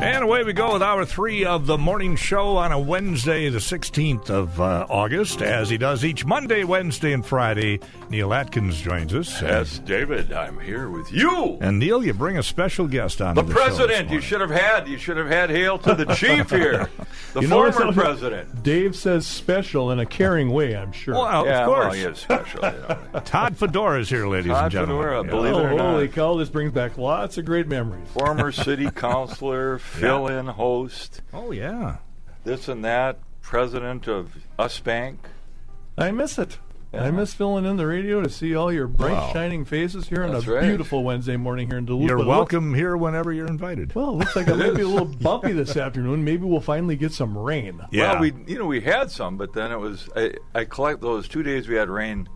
And away we go with hour three of the morning show on a Wednesday, the 16th of uh, August, as he does each Monday, Wednesday, and Friday. Neill Atkins joins us. Yes, David, I'm here with you. And Neil, you bring a special guest on The the, show this president, you should have had. You should have had hail to the chief here, the You former so- president. Dave says special in a caring way, I'm sure. Well, yeah, of course. well, he is special. You know. Todd Fedora is here, ladies Todd and gentlemen. Fedora, Yeah. believe it oh, or not. holy cow, this brings back lots of great memories. Former city councilor, fill-in host, Oh, yeah. this and that, president of Us Bank. I miss it. Yeah. I miss filling in the radio to see all your bright, Wow. shining faces here on a right. beautiful Wednesday morning here in Duluth. You're But it looks- welcome here whenever you're invited. well, it looks like it might be a little bumpy this afternoon. Maybe we'll finally get some rain. Yeah. Well, we you know we had some, but then it was I, I collect those two days we had rain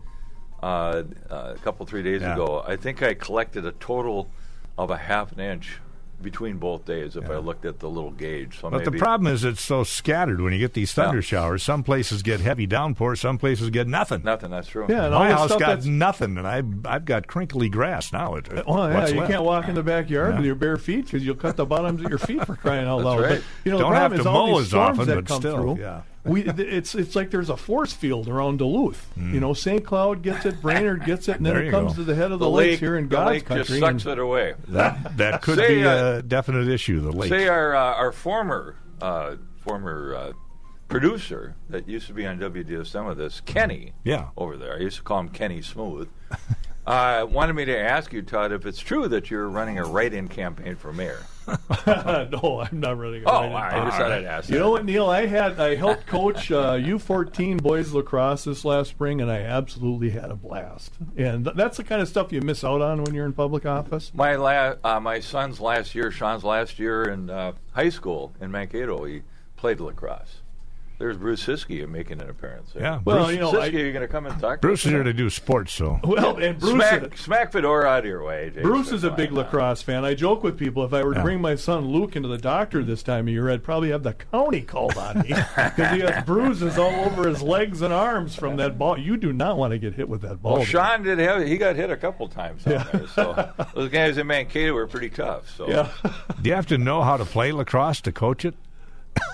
uh, uh, a couple three days Yeah. ago. I think I collected a total of a half an inch between both days if I looked at the little gauge. So But maybe, the problem is it's so scattered when you get these thunder Yeah. showers. Some places get heavy downpour, some places get nothing. nothing. That's true. Yeah, My house got nothing, and I've, I've got crinkly grass now. It, Well, yeah, you left? can't walk in the backyard Yeah. with your bare feet because you'll cut the bottoms of your feet for crying out That's loud. right. But you know, Don't the have problem to is all mow these as storms often, but still, through. yeah. We, it's it's like there's a force field around Duluth. Hmm. You know, St. Cloud gets it, Brainerd gets it, and then it comes go. to the head of the, the lakes lake here in the God's lake country. just sucks it away. That that could Say, be uh, a definite issue. The lake. Say our uh, our former uh, former uh, producer that used to be on WDSM with us, Kenny. Yeah. Over there, I used to call him Kenny Smooth. uh, wanted me to ask you, Todd, if it's true that you're running a write-in campaign for mayor. no, I'm not running. a Oh, write-in. I just thought I'd ask. You that. know what, Neil? I had I helped coach uh, U14 boys lacrosse this last spring, and I absolutely had a blast. And th- that's the kind of stuff you miss out on when you're in public office. My la- uh, my son's last year, Sean's last year in uh, high school in Mankato, he played lacrosse. There's Bruce Siskey making an appearance. There. Yeah, Well, Bruce, you know, Siskey, I, are going to come and talk? Bruce us is here to do sports, so well, and? Bruce. smack, smack Fedora out of your way. Jason. Bruce is a big Come on. lacrosse fan. I joke with people if I were to Yeah. bring my son Luke into the doctor this time of year, I'd probably have the county called on me because he has bruises all over his legs and arms from that ball. You do not want to get hit with that ball. Well, Sean did have he got hit a couple times Yeah. there. So those guys in Mankato were pretty tough. So yeah. do you have to know how to play lacrosse to coach it?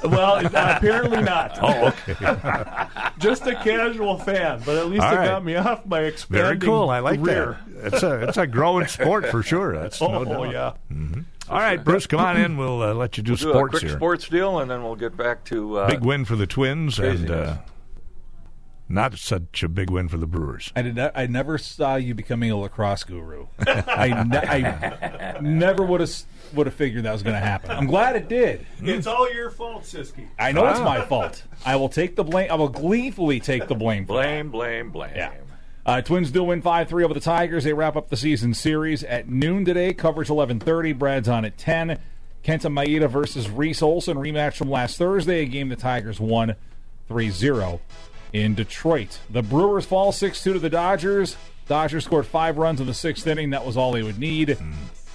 Well, apparently not. Oh, okay. Just a casual fan, but at least All it right. got me off my expanding Very cool. I like rear. that. It's a it's a growing sport for sure. That's Oh, no doubt. yeah. All right, Bruce, come on in. We'll uh, let you do do a sports quick here. sports deal, and then we'll get back to uh, Big win for the Twins, and uh, not such a big win for the Brewers. I did. Ne- I never saw you becoming a lacrosse guru. I, ne- I never would have would have figured that was going to happen. I'm glad it did. It's all your fault, Siski. I know it's my fault. I will take the blame. I will gleefully take the blame. For that. blame, blame, blame. Yeah. Uh, Twins do win 5-3 over the Tigers. They wrap up the season series at noon today. Coverage 11:30. Brad's on at 10. Kenta Maeda versus Reese Olson rematch from last Thursday, a game the Tigers won 3-0 in Detroit. The Brewers fall 6-2 to the Dodgers. Dodgers scored five runs in the sixth inning. That was all they would need.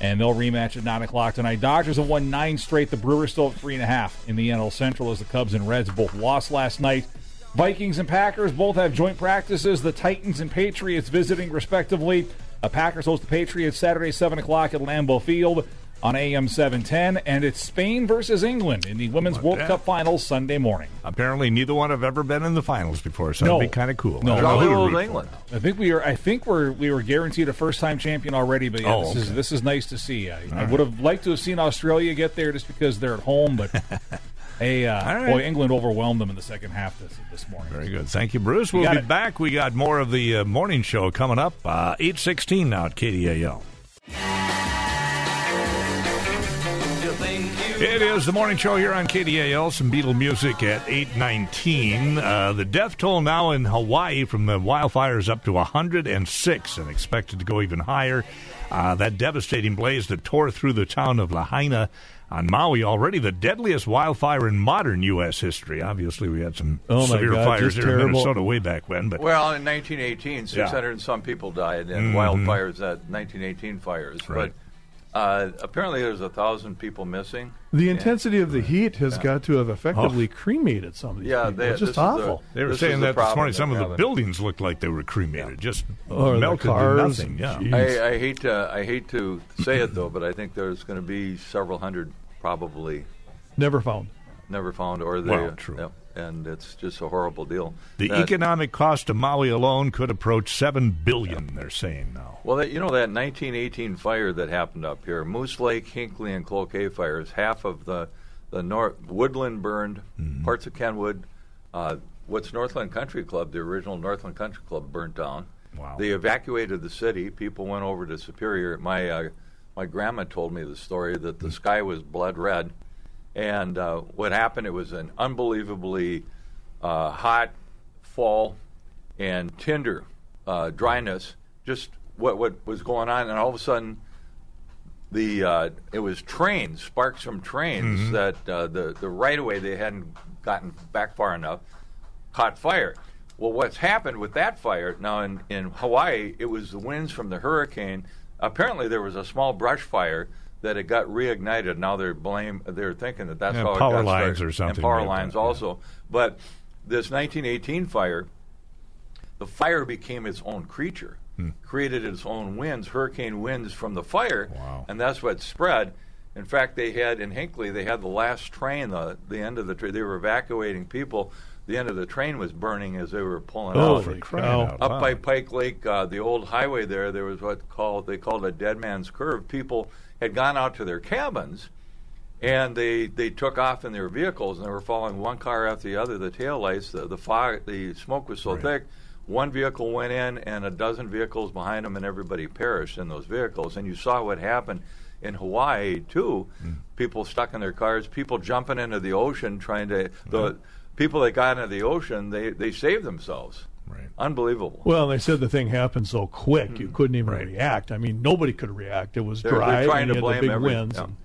And they'll rematch at 9 o'clock tonight. Dodgers have won nine straight. The Brewers still at three and a half in the NL Central as the Cubs and Reds both lost last night. Vikings and Packers both have joint practices. The Titans and Patriots visiting respectively. The Packers host the Patriots Saturday, 7 o'clock at Lambeau Field on AM 710. And it's Spain versus England in the Women's World that? Cup Finals Sunday morning. Apparently, neither one have ever been in the finals before, so No. that'd be kind of cool. No. I don't know Jolly who to old root for. England. I think we are. I think we're we were guaranteed a first time champion already. But yeah, Oh, this is this is nice to see. I, I would have liked to have seen Australia get there just because they're at home, but hey, uh, All right. boy, England overwhelmed them in the second half this this morning. Very good. Thank you, Bruce. We'll got be it. back. We got more of the uh, morning show coming up. Uh, 816 now at KDAL. It is the morning show here on KDAL. Some Beatle music at 819. Uh, the death toll now in Hawaii from the wildfires up to 106 and expected to go even higher. Uh, that devastating blaze that tore through the town of Lahaina on Maui, already the deadliest wildfire in modern U.S. history. Obviously, we had some Oh, severe God, fires just here in terrible. Minnesota way back when. But Well, in 1918, 600 and some people died in wildfires at 1918 fires. Mm-hmm. Right. But uh, apparently, there's a thousand people missing. The intensity of the heat has got to have effectively cremated some of these Yeah, people. they, it's just awful. The, they were saying that this morning. Some of the buildings looked like they were cremated, just Or the melted to nothing. Yeah. I, I hate to I hate to say it though, but I think there's going to be several hundred probably Never found. Never found, or they. Well, true. Yep, and it's just a horrible deal. The That- economic cost of Maui alone could approach seven billion. They're saying now. Well, that, you know that 1918 fire that happened up here, Moose Lake, Hinckley, and Cloquet fires. Half of the the north woodland burned, Mm-hmm. parts of Kenwood. Uh, what's Northland Country Club? The original Northland Country Club burnt down. Wow. They evacuated the city. People went over to Superior. My uh, my grandma told me the story that Mm. the sky was blood red, and uh, what happened? It was an unbelievably uh, hot fall and tinder uh, dryness. Just what what was going on, and all of a sudden, the uh, it was trains, sparks from trains that uh, the the right away they hadn't gotten back far enough caught fire. Well, what's happened with that fire now in, in Hawaii? It was the winds from the hurricane. Apparently, there was a small brush fire that it got reignited. Now they're blame. They're thinking that that's Yeah, how it power got lines started. or something And power like lines that, yeah. also. But this 1918 fire, the fire became its own creature, hmm. created its own winds, hurricane winds from the fire, Wow. and that's what spread. In fact, they had in Hinckley, they had the last train, the the end of the train. They were evacuating people. The end of the train was burning as they were pulling Oh, out. for out Up loud. by Pike Lake, uh, the old highway there, there was what called they called a dead man's curve. People had gone out to their cabins, and they they took off in their vehicles, and they were following one car after the other. The taillights, the the fog, the smoke was so Right. thick. One vehicle went in, and a dozen vehicles behind them, and everybody perished in those vehicles. And you saw what happened in Hawaii too. People stuck in their cars, people jumping into the ocean, trying to the people that got into the ocean, they they saved themselves. Right. Unbelievable. Well, they said the thing happened so quick you couldn't even Right. react. I mean, nobody could react. It was They're- they're trying and to blame the big every- winds. yeah. and-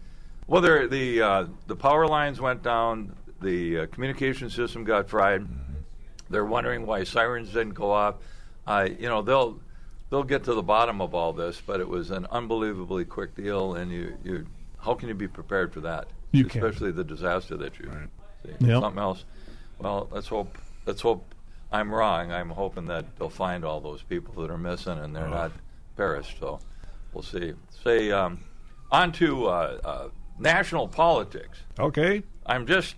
Well, there, the uh, the power lines went down. The uh, communication system got fried. They're wondering why sirens didn't go off. Uh, you know, they'll they'll get to the bottom of all this, but it was an unbelievably quick deal, and you you how can you be prepared for that? You can't. especially the disaster that you see. Yep. Something else. Well, let's hope. Let's hope. I'm wrong. I'm hoping that they'll find all those people that are missing and they're not perished. So we'll see. Say um, on to uh, uh, national politics. Okay. I'm just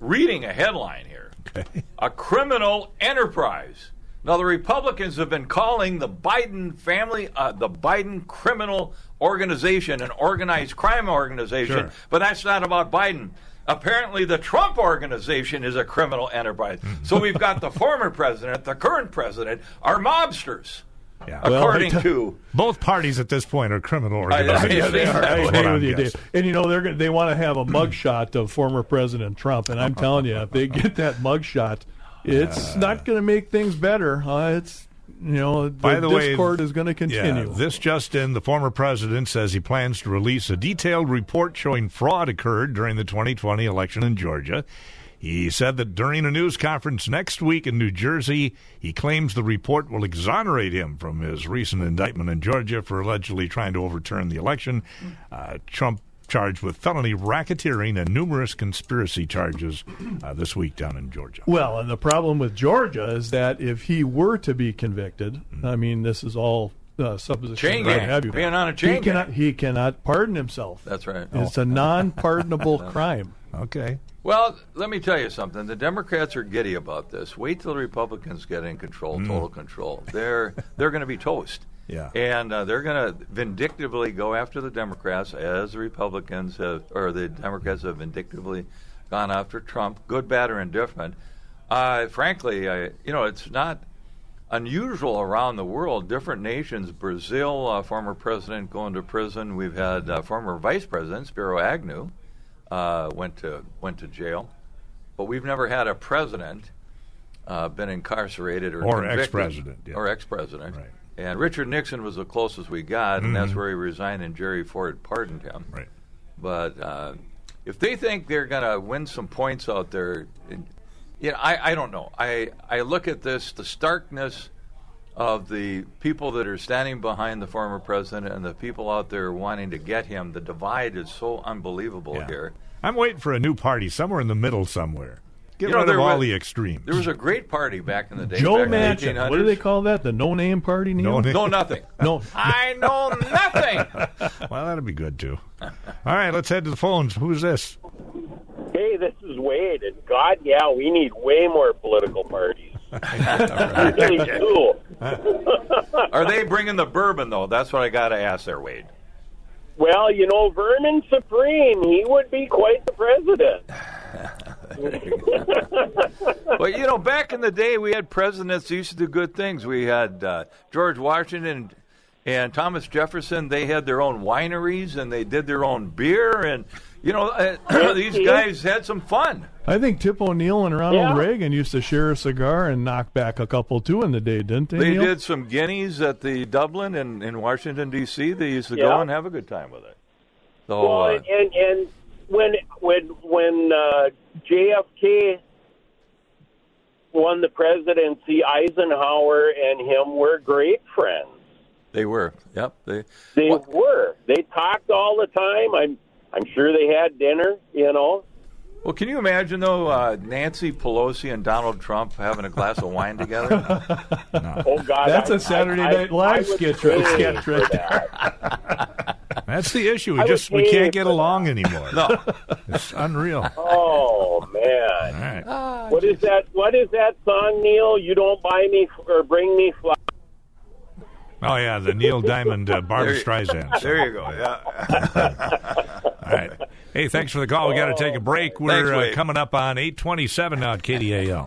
reading a headline here. Okay. A criminal enterprise. Now, the Republicans have been calling the Biden family, uh, the Biden criminal organization, an organized crime organization, Sure. but that's not about Biden. Apparently, the Trump organization is a criminal enterprise. so we've got the former president, the current president, are mobsters, Yeah. According t- to. Both parties at this point are criminal I- I- organizations. they are. I agree with you. Dave. And you know they're they want to have a mugshot of former President Trump, and I'm telling you, if they get that mugshot, it's not going to make things better. Uh, it's you know the By the way, is going to continue. Yeah, this just in, the former president says he plans to release a detailed report showing fraud occurred during the 2020 election in Georgia. He said that during a news conference next week in New Jersey, he claims the report will exonerate him from his recent indictment in Georgia for allegedly trying to overturn the election. Uh, Trump charged with felony racketeering and numerous conspiracy charges uh, this week down in Georgia. Well, and the problem with Georgia is that if he were to be convicted, I mean, this is all uh, supposition. Chain what gang. have you. Being on a he chain gang. cannot, he cannot pardon himself. That's right. It's a non-pardonable crime. Okay. Well, let me tell you something. The Democrats are giddy about this. Wait till the Republicans get in control, total control. They're they're going to be toast. Yeah. And uh, they're going to vindictively go after the Democrats as the Republicans have, or the Democrats have vindictively gone after Trump, good, bad, or indifferent. Uh, frankly, I, you know, it's not unusual around the world. Different nations, Brazil, uh, former president going to prison. We've had uh, former vice president Spiro Agnew uh, went to went to jail, but we've never had a president uh, been incarcerated or Or convicted. ex-president, yeah. or ex-president. Right. And Richard Nixon was the closest we got, and that's where he resigned, and Jerry Ford pardoned him. Right. But uh, if they think they're going to win some points out there, you know, I, I don't know. I, I look at this, the starkness of the people that are standing behind the former president and the people out there wanting to get him. The divide is so unbelievable Yeah. here. I'm waiting for a new party somewhere in the middle somewhere. Get You know, rid there of all was- the extremes. There was a great party back in the day. Joe back Manchin. What do they call that? The no name party? Neil? No name. No, nothing. No. I know nothing. well, that'd be good too. All right, let's head to the phones. Who's this? Hey, this is Wade, and God, yeah, we need way more political parties. really do. Are they bringing the bourbon though? That's what I got to ask there, Wade. Well, you know, Vernon Supreme, he would be quite the president. Well, you know, back in the day, we had presidents who used to do good things. We had uh, George Washington and Thomas Jefferson. They had their own wineries and they did their own beer, and you know, uh, these guys had some fun. I think Tip O'Neill and Ronald Yeah. Reagan used to share a cigar and knock back a couple too in the day, didn't they? They Neil? did some Guinness at the Dublin and in Washington D.C. They used to go and have a good time with it. So, Well, uh, and, and and when when when uh, JFK won the presidency, Eisenhower and him were great friends. they were. Yep. They. They Well- were. They talked all the time. I'm I'm sure they had dinner. You know. Well, can you imagine though, uh, Nancy Pelosi and Donald Trump having a glass of wine together? Oh God, That's a a Saturday Night Live sketch sketch right there. That's the issue. We I just we can't get along anymore. no. It's unreal. Oh All man, right. what is that? What is that song, Neil? You don't buy me f- or bring me flowers. Oh yeah, the Neil Diamond uh, Barbara There you- Streisand. There you go. Yeah. All right. Hey, thanks for the call. We got to take a break. We're Thanks, uh, coming up on 827 now at KDAL.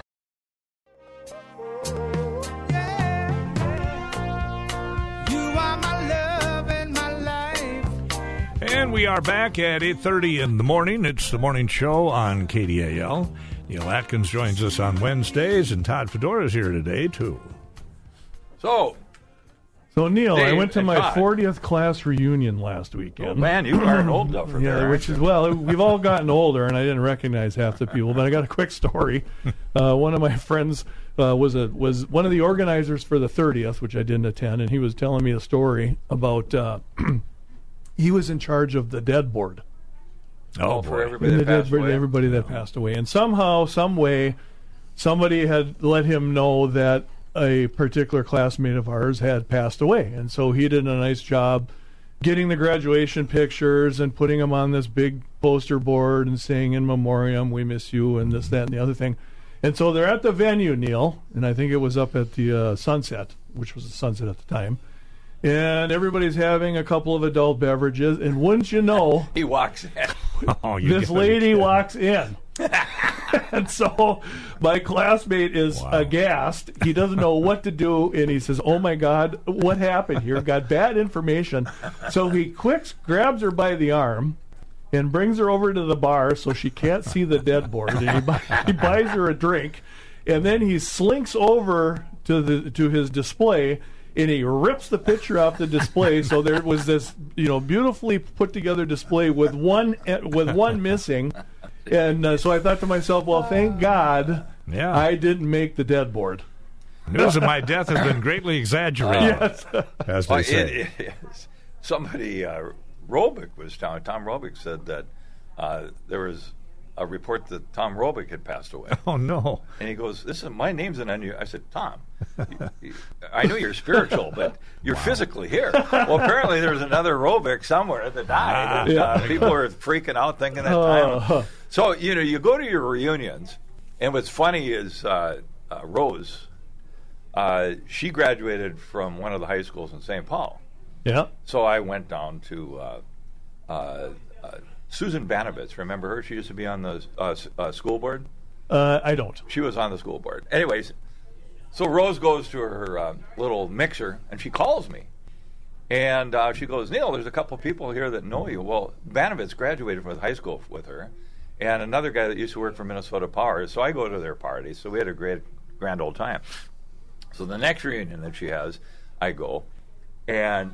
And we are back at 8.30 in the morning. It's the morning show on KDAL. Neill Atkins joins us on Wednesdays, and Todd Fedora is here today, too. So, So Neil, I went to my Todd. 40th class reunion last weekend. oh, weekend. man, you are an old duffer Yeah, there. which is well, we've all gotten older, and I didn't recognize half the people. But I got a quick story. Uh, one of my friends uh, was a was one of the organizers for the 30th, which I didn't attend, and he was telling me a story about uh, he was in charge of the dead board. Oh, for boy. everybody And that the dead passed board- away. everybody that passed away, and somehow, some way, somebody had let him know that a particular classmate of ours had passed away, and so he did a nice job getting the graduation pictures and putting them on this big poster board and saying in memoriam, "We miss you," and this, that, and the other thing. And so they're at the venue, Neil, and I think it was up at the uh, Sunset, which was the Sunset at the time. And everybody's having a couple of adult beverages, and wouldn't you know, He walks in. Oh, you this lady walks in. and so my classmate is Wow. aghast. He doesn't know what to do, and he says, "Oh my God, what happened here? Got bad information." So he quick grabs her by the arm and brings her over to the bar so she can't see the dead board. And he, buy, he buys her a drink, and then he slinks over to the to his display. And he rips the picture off the display, so there was this, you know, beautifully put together display with one with one missing, and uh, so I thought to myself, well, thank God Yeah. I didn't make the dead board. News of my death has been greatly exaggerated, Yes. as they Well, say. it, it is. Somebody, uh, Robick was telling, Tom Robick said that uh, there was a report that Tom Robick had passed away. oh, no. And he goes, "This is my name's in on you." I said, "Tom, you- you- I know you're spiritual, but you're physically here." Well, apparently there's another Robic somewhere that died. and, uh, people are freaking out thinking that Oh. time. So you know, you go to your reunions, and what's funny is uh, uh, Rose. Uh, she graduated from one of the high schools in St. Paul. Yeah. So I went down to uh, Susan Banovitz. Remember her? She used to be on the uh, uh, school board. Uh, I don't. She was on the school board. Anyways, so Rose goes to her uh, little mixer and she calls me. And uh, she goes, Neil, there's a couple people here that know you. Well, Banovitz graduated from high school with her, and another guy that used to work for Minnesota Power. So I go to their party. So we had a great, grand old time. So the next reunion that she has, I go, and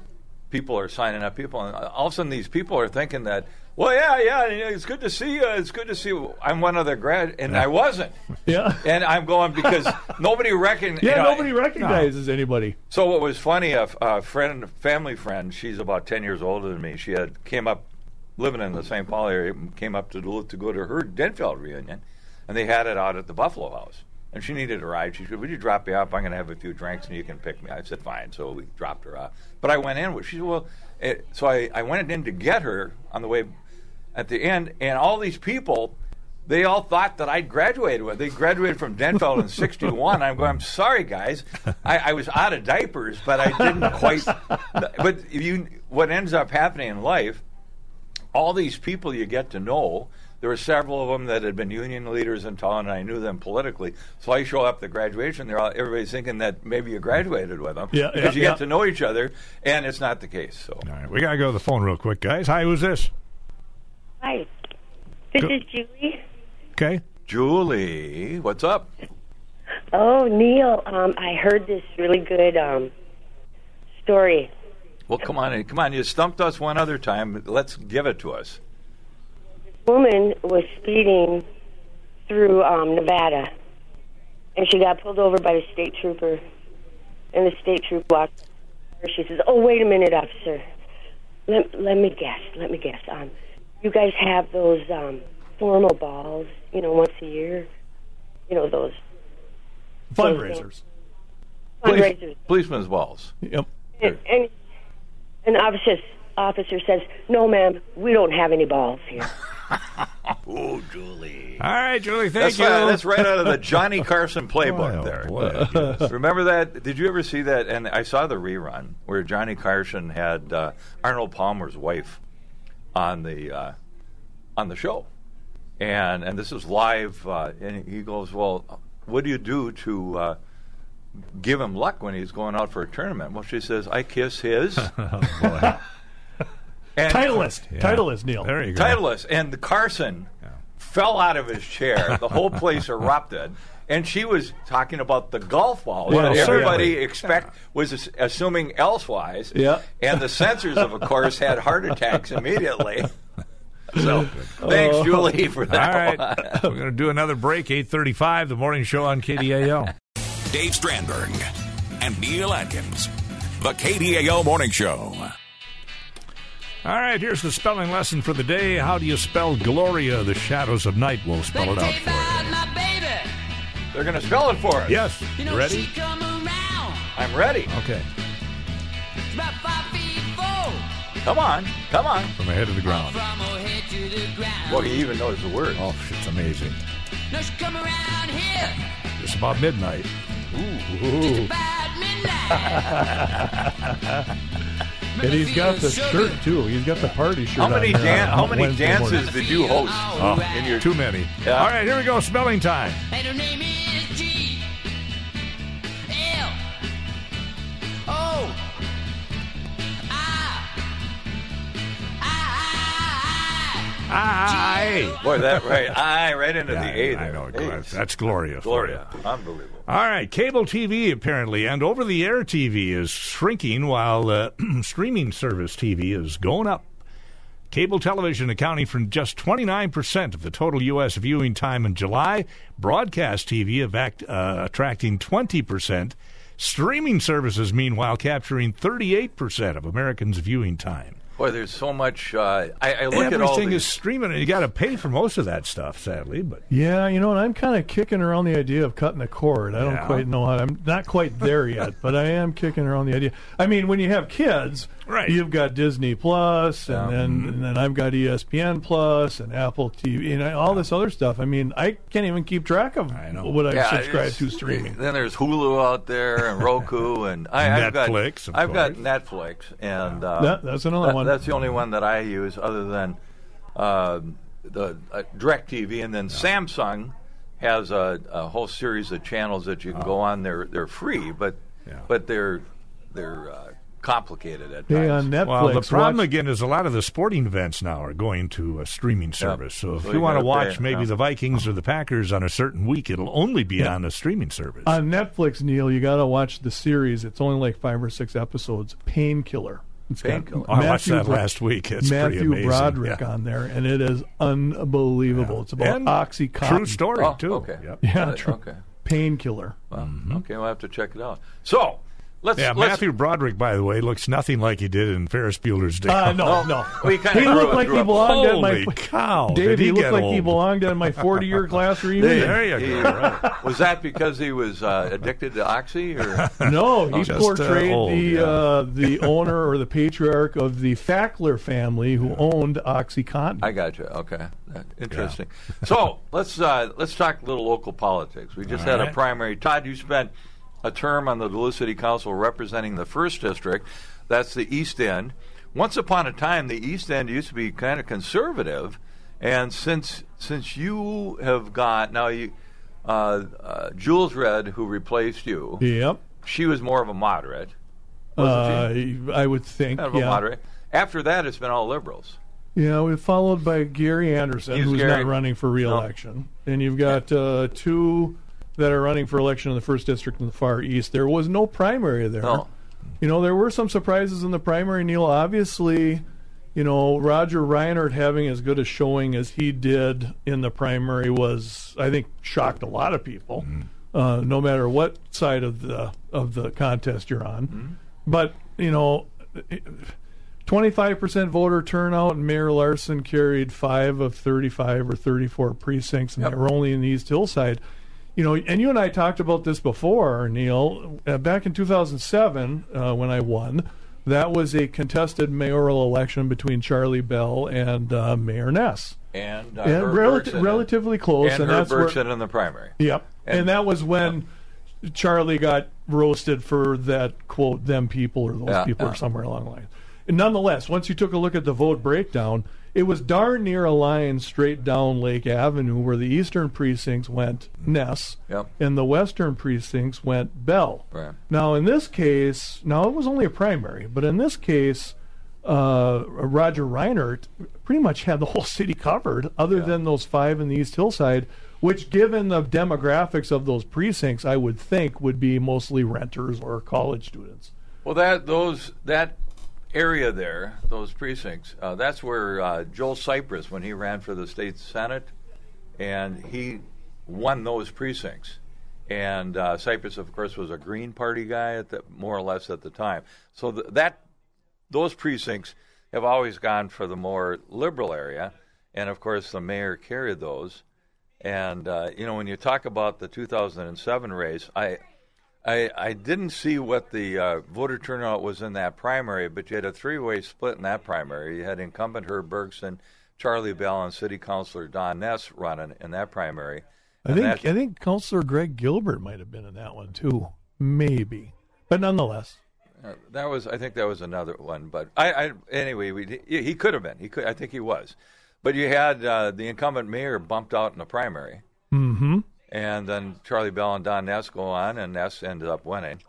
people are signing up people, and all of a sudden these people are thinking that, well, yeah, yeah, you know, it's good to see you. It's good to see you. I'm one of the grad, and I wasn't. Yeah. And I'm going because nobody reckoned. Yeah, you know, nobody recognizes anybody. So what was funny, a, a friend, family friend, she's about ten years older than me. She had came up, living in the St. Paul area, came up to Duluth to go to her Denfeld reunion, and they had it out at the Buffalo House. And she needed a ride. She said, "Would you drop me off? I'm going to have a few drinks, and you can pick me." I said, "Fine." So we dropped her off. But I went in with. She said, "Well," it, so I, I went in to get her on the way at the end, and all these people, they all thought that I'd graduated with. They graduated from Denfeld in '61. I'm going. I'm sorry, guys. I, I was out of diapers, but I didn't quite. But you, what ends up happening in life, all these people you get to know. There were several of them that had been union leaders in town, and I knew them politically. So I show up at graduation. They're all, everybody's thinking that maybe you graduated with them Yeah, because yeah, you yeah. get to know each other, and it's not the case. So All right, we got to go to the phone real quick, guys. Hi, who's this? Hi, this Go- is Julie. Okay. Julie, what's up? Oh, Neil, um, I heard this really good um, story. Well, come on, come on. You stumped us one other time. Let's give it to us. Woman was speeding through um, Nevada, and she got pulled over by a state trooper. And the state trooper walked. her. She says, "Oh, wait a minute, officer. Let let me guess. Let me guess. Um, you guys have those um, formal balls, you know, once a year. You know those Fundraisers. fundraisers." Policemen's balls. Yep. And, and an officer officer says, "No, ma'am, we don't have any balls here." Oh, Julie. All right, Julie, That's, thank you. uh, that's right out of the Johnny Carson playbook Oh, there. boy. Remember that? Did you ever see that? And I saw the rerun where Johnny Carson had uh, Arnold Palmer's wife on the uh, on the show, and and this is live. Uh, and he goes, "Well, what do you do to uh, give him luck when he's going out for a tournament?" Well, she says, "I kiss his." Boy. and, Titleist. Yeah. Titleist, Neil. There you go. Titleist, and the Carson fell out of his chair. The whole place erupted. And she was talking about the golf ball Well, that everybody certainly. expect was assuming elsewise. Yeah. And the censors, of course, had heart attacks immediately. So, thanks, oh. Julie, for All that. right. We're going to do another break, 835, the morning show on KDAL. Dave Strandberg and Neill Atkins. The KDAL Morning Show. All right, here's the spelling lesson for the day. How do you spell Gloria? The shadows of night will spell it out for you. They're going to spell it for us. Yes. You ready? I'm ready. Okay. Come on. Come on. From the head of the ground. Well, he even knows the word. Oh, it's amazing. No, she come around here It's about midnight. Ooh. about midnight. And he's got the shirt too. He's got the party shirt. How many on uh, dan- how many Wednesday dances morning. did you host Oh, in your too many. Yeah. All right, here we go. Spelling time. I I. Boy, that right. I right into Yeah, the A I there. know. Hey, That's, that's Gloria. Gloria. Unbelievable. All right, cable TV apparently and over the air TV is shrinking while uh, streaming service TV is going up. Cable television accounting for just 29% of the total U.S. viewing time in July. Broadcast TV evac- uh, attracting 20%. Streaming services, meanwhile, capturing 38% of Americans' viewing time. Boy, there's so much. Uh, I, I look at all Everything is streaming, and you got to pay for most of that stuff, sadly. But Yeah, you know, and I'm kind of kicking around the idea of cutting the cord. I don't Yeah. quite know how. I'm not quite there yet, but I am kicking around the idea. I mean, when you have kids, Right. You've got Disney Plus, and Yeah. then Mm-hmm. and then I've got ESPN Plus and Apple TV and all this other stuff. I mean, I can't even keep track of I know. what I Yeah, subscribe to streaming. Then there's Hulu out there and Roku and I, I've got Netflix, of I've got. Netflix and uh, That- that's another that- one. That's the only one that I use other than uh, the uh, Directv, and then Samsung has a, a whole series of channels that you can go on. They're they're free, but Yeah. but they're they're uh, complicated at Hey, times. on Netflix, Well, the problem watch- again is a lot of the sporting events now are going to a streaming service. So if So you you want to watch pay, maybe yeah. the Vikings or the Packers on a certain week, it'll only be on a streaming service. on Netflix, Neil, you got to watch the series. It's only like five or six episodes. Painkiller. It's Painkiller. Oh, I watched that Bro- last week. It's pretty Matthew amazing. Broderick Yeah. on there, and it is unbelievable. It's about And OxyContin. True story Oh, too. okay. Yep. Yeah, true. okay. Painkiller. Well, Mm-hmm. Okay, we'll have to check it out. So, let's Yeah, let's, Matthew Broderick, by the way, looks nothing like he did in Ferris Bueller's Day Uh, Off. no, no. Well, he he looked like he belonged at my. Cow! Dave, did he, he looked like old? he belonged at my 40-year class reunion. There you go. Right. was that because he was uh, addicted to oxy, or No, he Just, uh, portrayed old, the yeah. uh, the owner or the patriarch of the Sackler family who owned OxyContin. I got you. Okay, Uh, interesting. So let's uh, let's talk a little local politics. We just All had a primary. Todd, you spent a term on the Duluth City Council representing the first district. That's the East End. Once upon a time, the East End used to be kind of conservative, and since since you have got now you. Uh, uh, Julsrud, who replaced you, Yep. she was more of a moderate. Uh, I would think. Kind of a yeah. moderate. After that, it's been all liberals. Yeah, we followed by Gary Anderson, He's who's Gary- not running for reelection, and you've got uh, two that are running for election in the first district in the far east. There was no primary there. No. You know, there were some surprises in the primary. Neil, obviously, you know, Roger Reinert having as good a showing as he did in the primary was, I think, shocked a lot of people. Uh, no matter what side of the of the contest you're on, but you know. 25% voter turnout, and Mayor Larson carried five of 35 or 34 precincts, and they were only in the East Hillside. You know, and you and I talked about this before, Neil. Uh, back in 2007, uh, when I won, that was a contested mayoral election between Charlie Bell and uh, Mayor Ness. And, uh, and Bergson relatively close. and, and Herb that's where- in the primary. Yep. And, And- that was when Charlie got roasted for that quote, them people or those Yeah, people yeah. or somewhere along the line. And nonetheless, once you took a look at the vote breakdown, it was darn near a line straight down Lake Avenue where the eastern precincts went Ness Yep. and the western precincts went Bell. Right. Now, in this case, now it was only a primary, but in this case, uh, Roger Reinert pretty much had the whole city covered, other than those five in the East Hillside, which, given the demographics of those precincts, I would think would be mostly renters or college students. Well, that those that area there, those precincts, uh, that's where uh, Joel Sipress, when he ran for the state senate, and he won those precincts. And uh, Sipress, of course, was a Green Party guy at the more or less at the time. So th- that those precincts have always gone for the more liberal area, and of course, the mayor carried those. And uh, you know, when you talk about the 2007 race, I I, I didn't see what the uh, voter turnout was in that primary, but you had a three-way split in that primary. You had incumbent Herb Bergson, Charlie Bell, and City Councilor Don Ness running in that primary. I And think I think Councilor Greg Gilbert might have been in that one too, maybe, but nonetheless. Uh, that was, I think, that was another one. But I, I anyway, we, he, he could have been. He could, I think he was. But you had uh, the incumbent mayor bumped out in the primary, Mm-hmm. And then Charlie Bell and Don Ness go on, and Ness ended up winning.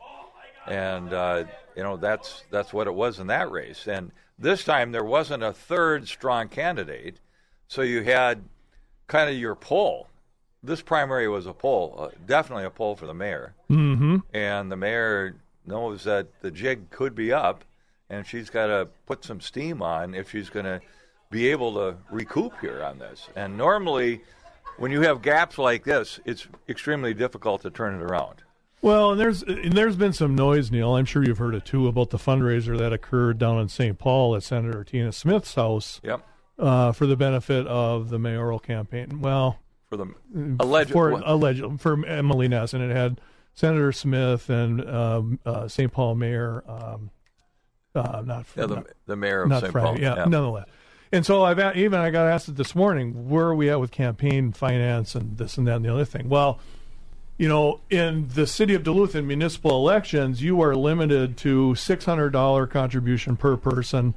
And uh, you know that's that's what it was in that race. And this time there wasn't a third strong candidate, so you had kind of your poll. This primary was a poll, uh, definitely a poll for the mayor Mm-hmm. and the mayor knows that the jig could be up, and she's got to put some steam on if she's going to be able to recoup here on this. And normally, when you have gaps like this, it's extremely difficult to turn it around. Well, and there's and there's been some noise, Neil. I'm sure you've heard it too about the fundraiser that occurred down in St. Paul at Senator Tina Smith's house Yep. uh, for the benefit of the mayoral campaign. Well, For the alleged, for what- alleged for Emily Ness, and it had Senator Smith and um, uh, St. Paul Mayor, um, uh, not yeah, the, not, the mayor of St. Paul. yeah, nonetheless. And so I've a- even I got asked it this morning. Where are we at with campaign finance and this and that and the other thing? Well, you know, in the city of Duluth in municipal elections, you are limited to six hundred dollar contribution per person,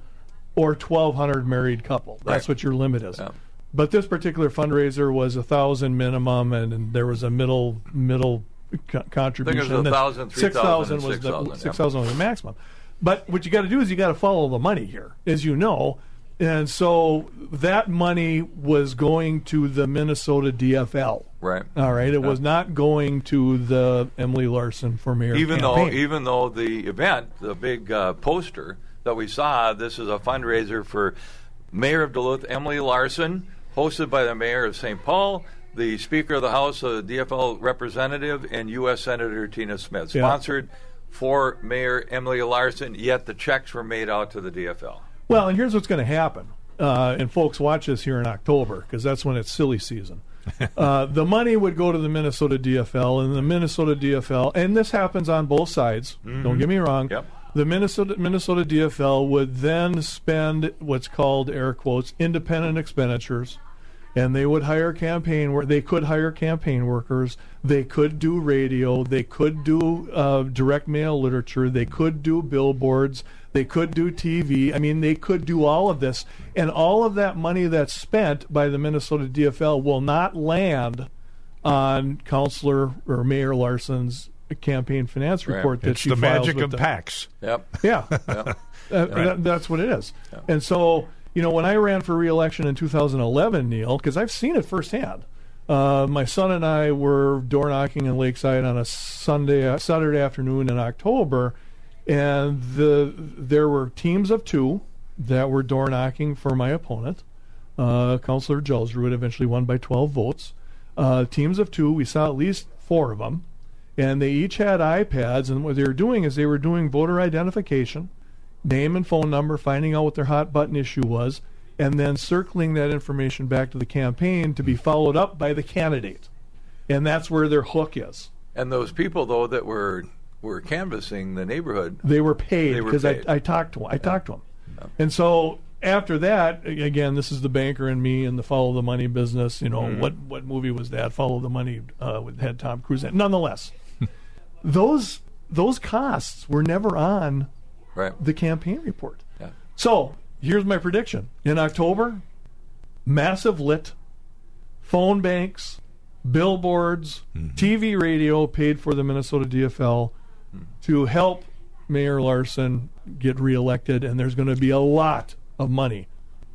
or twelve hundred married couple. That's Right. what your limit is. Yeah. But this particular fundraiser was a thousand minimum, and, and there was a middle middle co- contribution. a And then thousand, three six thousand, thousand and was six the yeah. six thousand was the maximum. But what you got to do is you got to follow the money here, as you know. And so that money was going to the Minnesota DFL. Right. All right. It was not going to the Emily Larson for mayor. even campaign. though even though the event, the big uh, poster that we saw, this is a fundraiser for Mayor of Duluth Emily Larson, hosted by the Mayor of St. Paul, the Speaker of the House, a DFL representative, and U.S. Senator Tina Smith, Yeah. sponsored for Mayor Emily Larson, yet the checks were made out to the DFL. Well, and here's what's going to happen. Uh, and folks, watch this here in October because that's when it's silly season. uh, the money would go to the Minnesota DFL, and the Minnesota DFL, and this happens on both sides. Don't get me wrong. Yep. The Minnesota Minnesota DFL would then spend what's called air quotes independent expenditures, and they would hire campaign work. They could hire campaign workers. They could do radio. They could do uh, direct mail literature. They could do billboards. They could do TV. I mean, they could do all of this, and all of that money that's spent by the Minnesota DFL will not land on Councilor or Mayor Larson's campaign finance Right. report that It's she the files magic with of the- PACs. Yep. yeah, Uh, that- that's what it is. And so, you know, when I ran for reelection in 2011, Neil, because I've seen it firsthand. Uh, my son and I were door knocking in Lakeside on a Sunday, uh, Saturday afternoon in October, and the there were teams of two that were door knocking for my opponent, uh, Councillor Julsrud, eventually won by 12 votes. Uh, teams of two, we saw at least four of them, and they each had iPads, and what they were doing is they were doing voter identification, name and phone number, finding out what their hot button issue was, and then circling that information back to the campaign to be followed up by the candidate. And that's where their hook is. And those people, though, that were were canvassing the neighborhood, They were paid because I. I talked to I talked to them, and so after that, again, this is the banker and me and the follow the money business. You know Mm-hmm. what what movie was that? Follow the money uh, with had Tom Cruise in. Nonetheless, those those costs were never on right? the campaign report. Yeah. So here's my prediction: in October, massive lit, phone banks, billboards, TV, radio paid for the Minnesota DFL to help Mayor Larson get reelected, and there's going to be a lot of money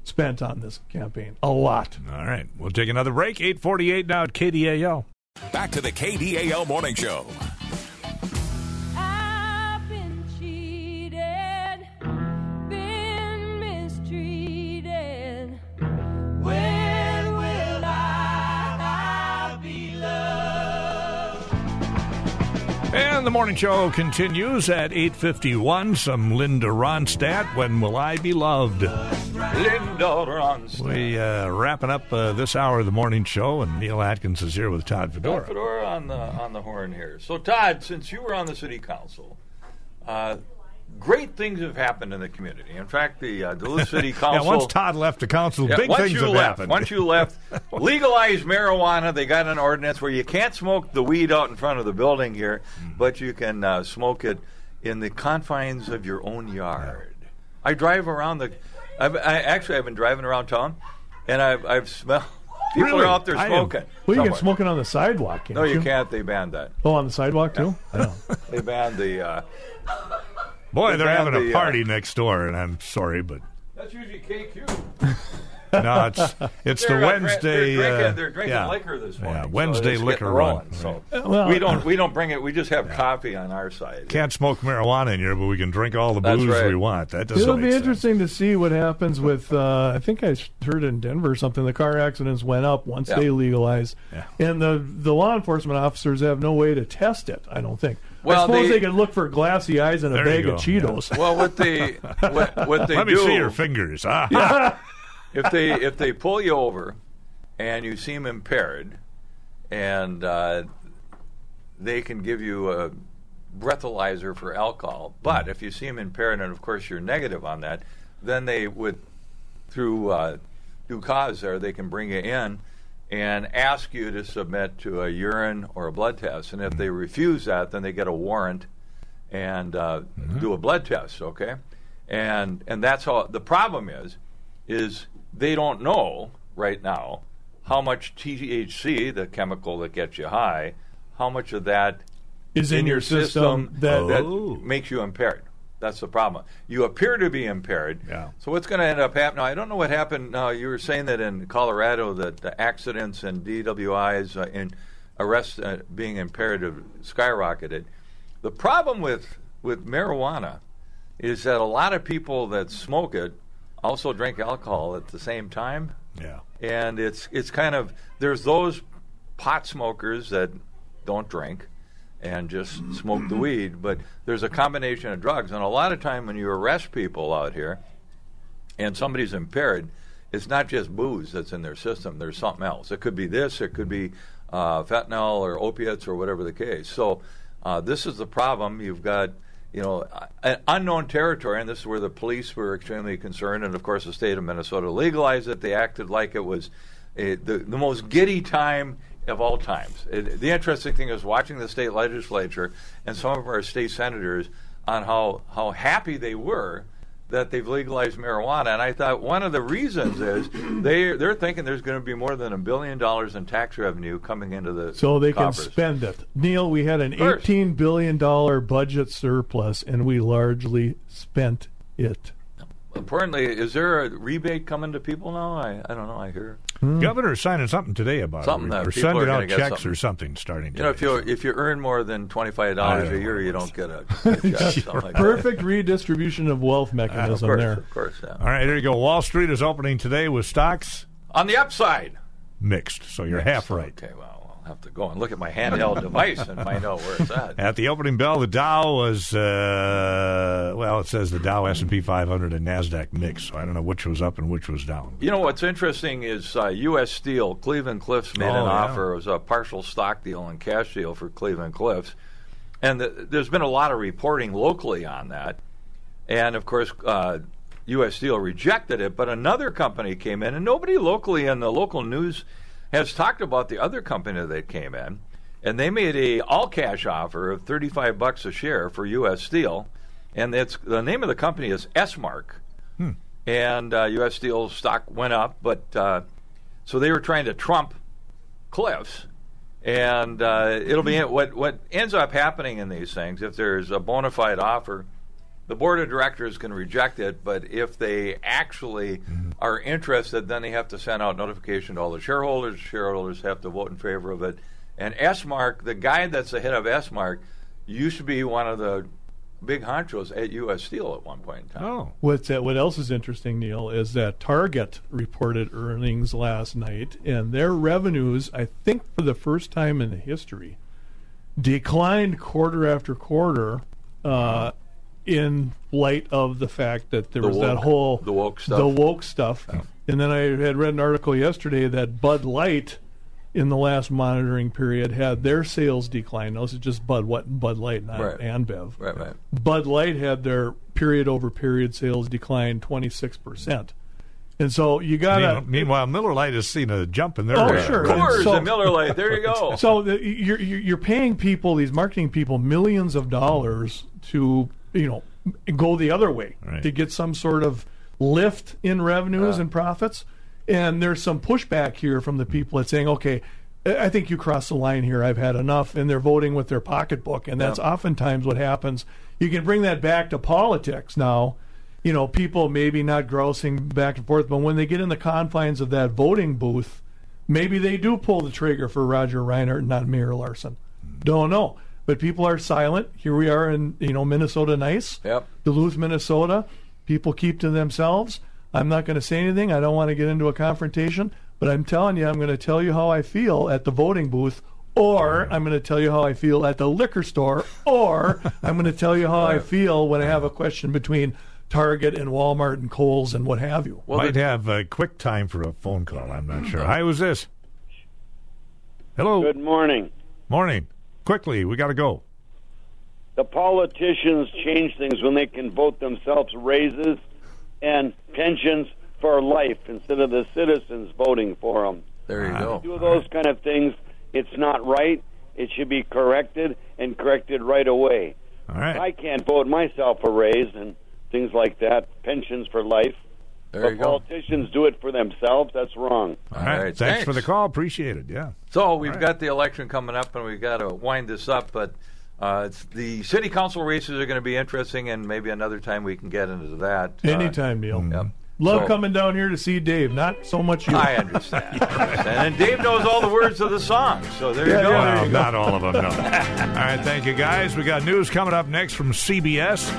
spent on this campaign. A lot. All right. We'll take another break. 848 now at KDAL. Back to the KDAL Morning Show. And the morning show continues at 851. Some Linda Ronstadt. When will I be loved? Linda Ronstadt. We uh, wrapping up uh, this hour of the morning show, and Neill Atkins is here with Todd Fedora. Fedora on the on the horn here. So Todd, since you were on the city council, uh, great things have happened in the community. In fact, the uh, Duluth City Council. Yeah, once Todd left the council, Yeah, big things you have left, happened. Once you left, legalized marijuana. They got an ordinance where you can't smoke the weed out in front of the building here, Mm. but you can uh, smoke it in the confines of your own yard. I drive around the. I've, I actually I've been driving around town, and I've I've smelled people Really? are out there smoking. Well, you can smoking on the sidewalk. Can't No, you can't. They banned that. Oh, on the sidewalk too. Yeah. They banned the. Uh, Boy, They they're banned having a the, uh, party next door, and I'm sorry, but that's usually KQ. no, it's it's the They're, uh, dra- Wednesday. They're drinking, uh, they're drinking yeah. liquor this morning. Yeah, Wednesday it's getting liquor rolling, run. So Well, we don't we don't bring it. We just have coffee on our side. Can't smoke marijuana in here, but we can drink all the booze right. we want. That doesn't It'll make be sense. interesting to see what happens with. Uh, I think I heard in Denver or something. The car accidents went up once Yeah. they legalized, Yeah. and the the law enforcement officers have no way to test it. I don't think. Well, I suppose they- they, could look for glassy eyes and a bag of Cheetos. Well, what they what, what they Let me see your fingers. Ah, if they if they pull you over and you seem impaired, and uh, they can give you a breathalyzer for alcohol. But if you seem impaired, and of course you're negative on that, then they would through uh, due cause there they can bring you in and ask you to submit to a urine or a blood test. And if they refuse that, then they get a warrant and uh, do a blood test. Okay, and and that's all. The problem is, is they don't know right now how much THC, the chemical that gets you high, how much of that Is in, your system, that that Oh. makes you impaired. That's the problem. You appear to be impaired. Yeah. So what's going to end up happening? I don't know what happened. Now you were saying that in Colorado that the accidents and DWIs uh, and arrests uh, being impaired have skyrocketed. The problem with with marijuana is that a lot of people that smoke it also drink alcohol at the same time yeah. and it's it's kind of there's those pot smokers that don't drink, and just smoke the weed. But there's a combination of drugs, and a lot of time when you arrest people out here, and somebody's impaired, it's not just booze that's in their system. There's something else. It could be this. It could be uh, fentanyl or opiates or whatever the case. So uh, this is the problem. You've got you know an unknown territory, and this is where the police were extremely concerned. And of course, the state of Minnesota legalized it. They acted like it was the the most giddy time of all times. It, the interesting thing is watching the state legislature and some of our state senators on how how happy they were that they've legalized marijuana. And I thought one of the reasons is they they're thinking there's going to be more than a billion dollars in tax revenue coming into the So they can spend it. Neill, we had an course. $18 billion budget surplus, and we largely spent it. Apparently, is there a rebate coming to people now? I, I don't know. I hear Hmm. Governor's signing something today about Something it. that or people are sending gonna out get checks something. or something starting. you know if today. you if you earn more than twenty five dollars a year, you don't get a, a check, something like that. Perfect redistribution of wealth ah, Of mechanism course, there. of course. Yeah. All right, there you go. Wall Street is opening today with stocks On the upside, mixed, so you're half right. Okay, well, I'll have to go and look at my handheld device and find out where it's at. At the opening bell, the Dow was uh, well. It says the Dow, S and P 500, and Nasdaq mix. So I don't know which was up and which was down. You know what's interesting is uh, U.S. Steel. Cleveland Cliffs made Oh, an yeah. offer. It was a partial stock deal and cash deal for Cleveland Cliffs, and the, there's been a lot of reporting locally on that. And of course, uh, U.S. Steel rejected it, but another company came in, and nobody locally in the local news has talked about the other company that came in, and they made a all cash offer of 35 bucks a share for U.S. Steel, and it's the name of the company is Esmark and uh, U.S. Steel stock went up. But uh, so they were trying to trump Cliffs, and uh, it'll be what what ends up happening in these things. If there's a bona fide offer, the board of directors can reject it. But if they actually are interested, then they have to send out notification to all the shareholders. Shareholders have to vote in favor of it. And Esmark, the guy that's the head of Esmark, used to be one of the big honchos at U.S. Steel at one point in time. Oh, What's uh, what else is interesting, Neill, is that Target reported earnings last night, and their revenues, I think for the first time in the history, declined quarter after quarter, uh, in light of the fact that there The was that whole the woke stuff. the woke stuff. And then I had read an article yesterday that Bud Light, in the last monitoring period, had their sales decline. Those are just Bud what Bud Light, not Right. InBev. Right, right. Bud Light had their period over period sales decline 26%. And so you got Meanwhile, to. meanwhile, Miller Lite has seen a jump in their. Oh, uh, sure. Coors So- and Miller Lite. There you go. So the, you're you're you're paying people, these marketing people, millions of dollars to you know go the other way Right. to get some sort of lift in revenues and profits. And there's some pushback here from the people that's saying, okay, I think you crossed the line here. I've had enough, and they're voting with their pocketbook, and that's oftentimes what happens. You can bring that back to politics now. You know, people maybe not grousing back and forth, but when they get in the confines of that voting booth, maybe they do pull the trigger for Roger Reinert not Mayor Larson. Don't know. But people are silent. Here we are in you know Minnesota nice. Yep. Duluth, Minnesota. People keep to themselves. I'm not going to say anything. I don't want to get into a confrontation, but I'm telling you, I'm going to tell you how I feel at the voting booth, or I'm going to tell you how I feel at the liquor store, or I'm going to tell you how I feel when I have a question between Target and Walmart and Kohl's and what have you. Well, Might the- have a quick time for a phone call. I'm not sure. Hi, who's this? Hello. Good morning. Morning. Quickly, we got to go. The politicians change things when they can vote themselves raises and pensions for life instead of the citizens voting for them. there you ah. go. Do those kind of things. It's not right. It should be corrected and corrected right away. All right. I can't vote myself a raise and things like that, pensions for life. There but you go. politicians do it for themselves. That's wrong. All right. Thanks, for the call. Appreciate it. Yeah. So we've got the election coming up, and we've got to wind this up. But uh, it's, the city council races are going to be interesting, and maybe another time we can get into that. Uh, Anytime, Neill. Yep. Love So- coming down here to see Dave. Not so much you. I understand. I. And Dave knows all the words of the song, so there you Yeah, go. yeah, Well, not all of them, no. all right, thank you, guys. We got news coming up next from CBS.